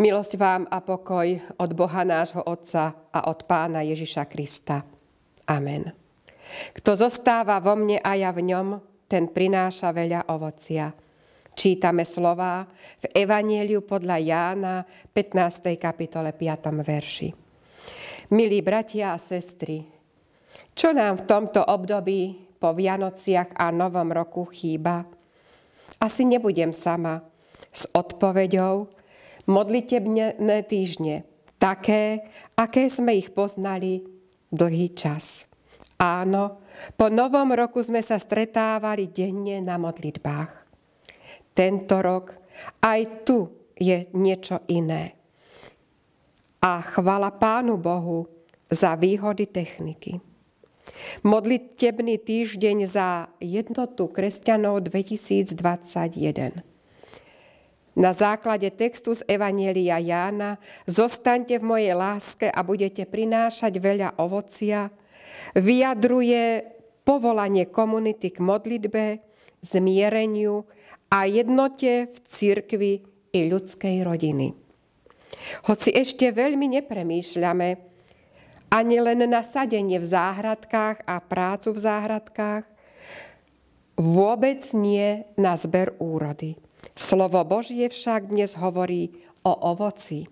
Milosť vám a pokoj od Boha nášho Otca a od Pána Ježiša Krista. Amen. Kto zostáva vo mne a ja v ňom, ten prináša veľa ovocia. Čítame slova v Evanieliu podľa Jána 15. kapitole 5. verši. Milí bratia a sestry, čo nám v tomto období po Vianociach a Novom roku chýba? Asi nebudem sama s odpoveďou, modlitebné týždne, také, aké sme ich poznali dlhý čas. Áno, po novom roku sme sa stretávali denne na modlitbách. Tento rok aj tu je niečo iné. A chvala Pánu Bohu za výhody techniky. Modlitebný týždeň za jednotu kresťanov 2021. Na základe textu z Evanielia Jána Zostaňte v mojej láske a budete prinášať veľa ovocia, vyjadruje povolanie komunity k modlitbe, zmiereniu a jednote v cirkvi i ľudskej rodiny. Hoci ešte veľmi nepremýšľame ani len na sadenie v záhradkách a prácu v záhradkách, vôbec nie na zber úrody. Slovo Božie však dnes hovorí o ovoci,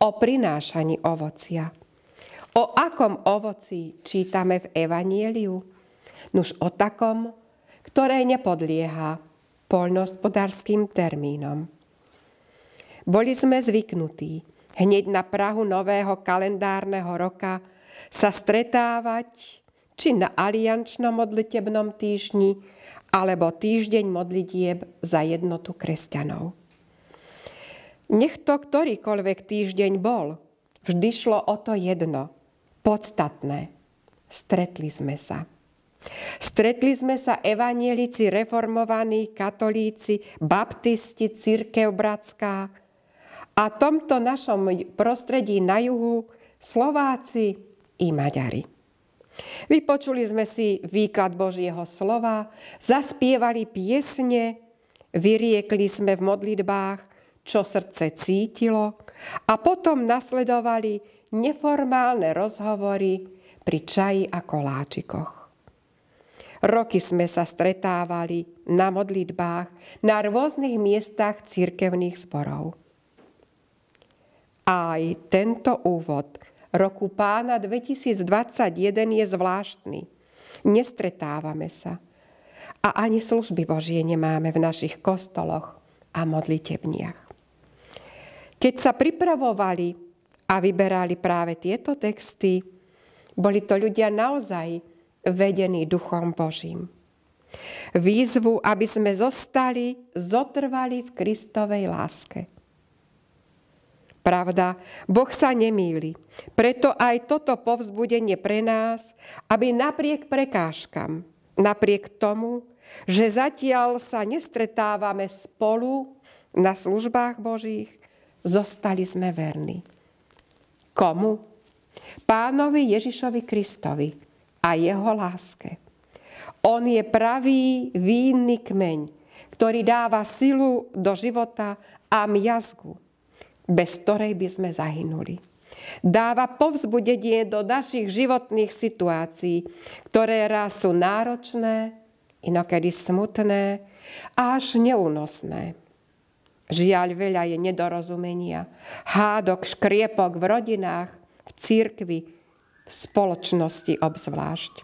o prinášaní ovocia. O akom ovoci čítame v Evanieliu? Nuž o takom, ktoré nepodlieha poľnohospodárským termínom. Boli sme zvyknutí hneď na Prahu nového kalendárneho roka sa stretávať či na aliančnom modlitebnom týždni, alebo týždeň modlitieb za jednotu kresťanov. Nech to ktorýkoľvek týždeň bol, vždy šlo o to jedno, podstatné. Stretli sme sa. Stretli sme sa evanielici, reformovaní, katolíci, baptisti, církev bratská a tomto našom prostredí na juhu Slováci i Maďari. Vypočuli sme si výklad Božieho slova, zaspievali piesne, vyriekli sme v modlitbách, čo srdce cítilo a potom nasledovali neformálne rozhovory pri čaji a koláčikoch. Roky sme sa stretávali na modlitbách na rôznych miestach církevných zborov. Aj tento úvod roku pána 2021 je zvláštny. Nestretávame sa. A ani služby Božie nemáme v našich kostoloch a modlitebniach. Keď sa pripravovali a vyberali práve tieto texty, boli to ľudia naozaj vedení Duchom Božím. Výzvu, aby sme zostali, zotrvali v Kristovej láske – Pravda, Boh sa nemýli. Preto aj toto povzbudenie pre nás, aby napriek prekážkam, napriek tomu, že zatiaľ sa nestretávame spolu na službách Božích, zostali sme verní. Komu? Pánovi Ježišovi Kristovi a jeho láske. On je pravý vínny kmeň, ktorý dáva silu do života a miazgu bez ktorej by sme zahynuli. Dáva povzbudenie do našich životných situácií, ktoré raz sú náročné, inokedy smutné a až neúnosné. Žiaľ, veľa je nedorozumenia, hádok, škriepok v rodinách, v církvi, v spoločnosti obzvlášť.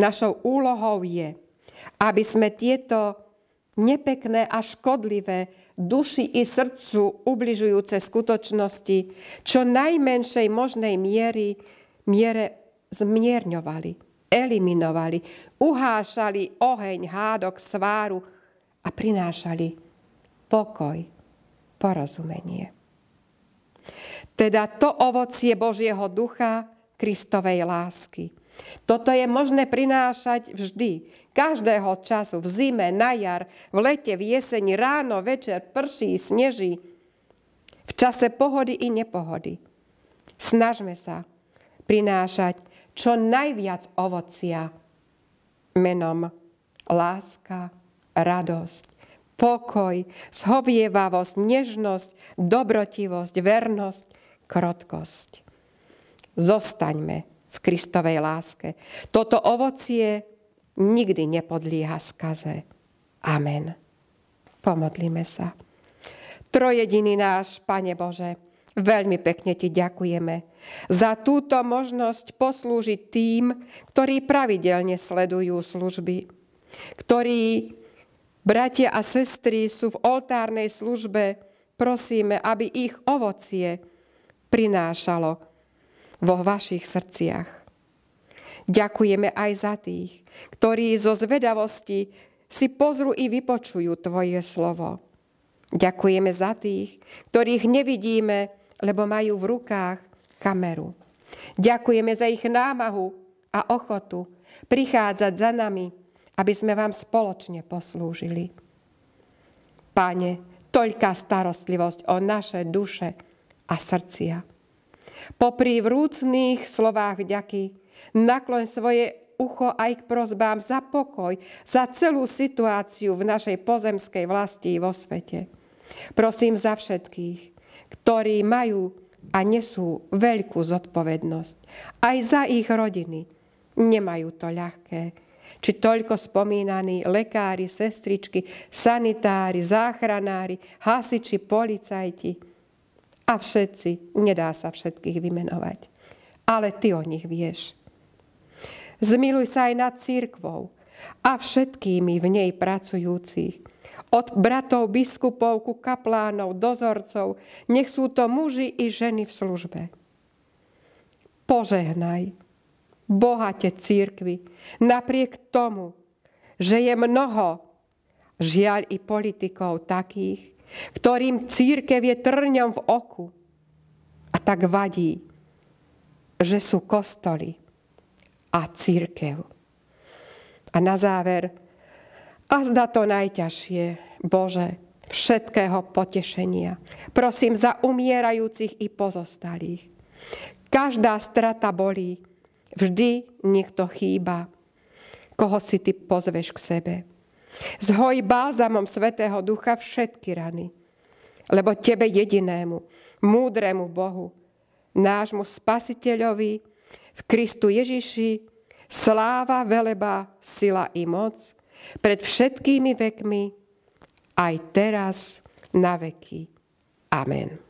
Našou úlohou je, aby sme tieto nepekné a škodlivé duši i srdcu ubližujúce skutočnosti čo najmenšej možnej miery, miere zmierňovali, eliminovali, uhášali oheň, hádok, sváru a prinášali pokoj, porozumenie. Teda to ovocie Božieho ducha, Kristovej lásky. Toto je možné prinášať vždy, každého času, v zime, na jar, v lete, v jeseni, ráno, večer, prší, sneží, v čase pohody i nepohody. Snažme sa prinášať čo najviac ovocia menom láska, radosť, pokoj, zhovievavosť, nežnosť, dobrotivosť, vernosť, krotkosť. Zostaňme v Kristovej láske. Toto ovocie nikdy nepodlieha skaze. Amen. Pomodlíme sa. Trojediný náš, Pane Bože, veľmi pekne Ti ďakujeme za túto možnosť poslúžiť tým, ktorí pravidelne sledujú služby, ktorí bratia a sestry sú v oltárnej službe, prosíme, aby ich ovocie prinášalo vo vašich srdciach. Ďakujeme aj za tých, ktorí zo zvedavosti si pozrú i vypočujú Tvoje slovo Ďakujeme za tých, ktorých nevidíme, lebo majú v rukách kameru. Ďakujeme za ich námahu a ochotu prichádzať za nami, aby sme vám spoločne poslúžili. Páne, toľká starostlivosť o naše duše a srdcia. Popri vrúcných slovách ďaky, nakloň svoje ucho aj k prozbám za pokoj, za celú situáciu v našej pozemskej vlasti vo svete. Prosím za všetkých, ktorí majú a nesú veľkú zodpovednosť. Aj za ich rodiny. Nemajú to ľahké. Či toľko spomínaní lekári, sestričky, sanitári, záchranári, hasiči, policajti. A všetci, nedá sa všetkých vymenovať. Ale ty o nich vieš. Zmiluj sa aj nad církvou a všetkými v nej pracujúcich od bratov, biskupov ku kaplánov, dozorcov, nech sú to muži i ženy v službe. Požehnaj bohate církvy, napriek tomu, že je mnoho, žiaľ i politikov takých, ktorým církev je trňom v oku. A tak vadí, že sú kostoly a církev. A na záver, a zda to najťažšie, Bože, všetkého potešenia. Prosím za umierajúcich i pozostalých. Každá strata bolí. Vždy niekto chýba. Koho si ty pozveš k sebe. Zhoj bálzamom Svetého Ducha všetky rany. Lebo tebe jedinému, múdremu Bohu, nášmu spasiteľovi, v Kristu Ježiši, sláva, veleba, sila i moc – pred všetkými vekmi, aj teraz na veky. Amen.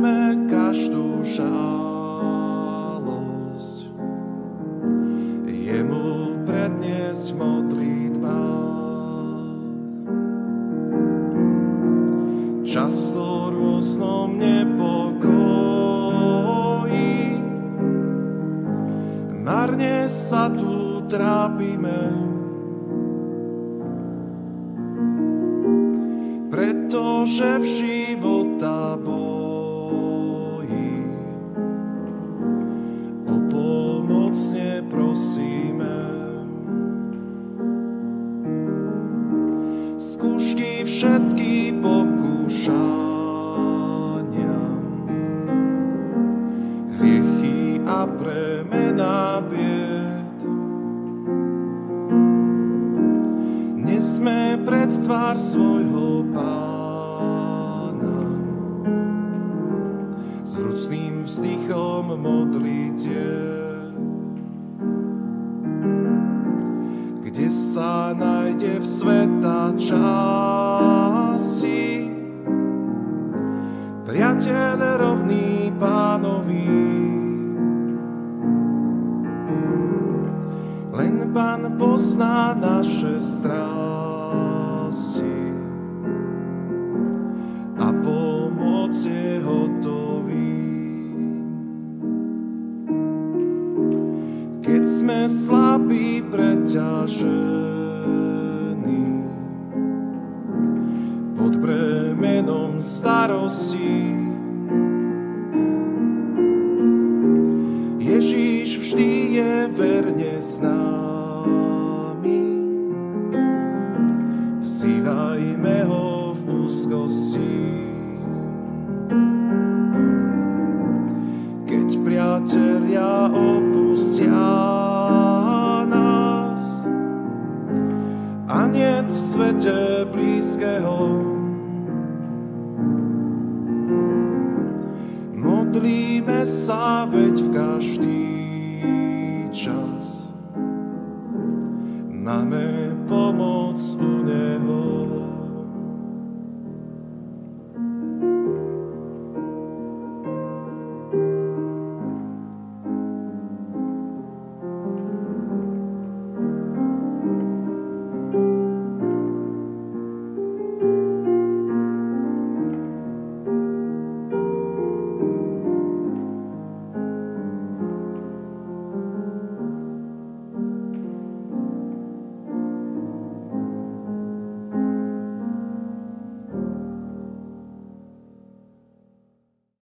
pretože v života bojí o pomoc neprosíme. Skúšky všetky po skúšania. Hriechy a premena bied. Nesme pred tvár svojho pána s vrúcným vzdychom modlitie. kde sa nájde v sveta časti priateľ rovný pánovi. Len pán pozná naše strasti keď sme slabí, preťažení. Pod bremenom starosti Ježíš vždy je verne s nami. Vzývajme ho v úzkosti. Keď priatelia opustia nás. A nie v svete blízkeho, modlíme sa veď v každý čas. Máme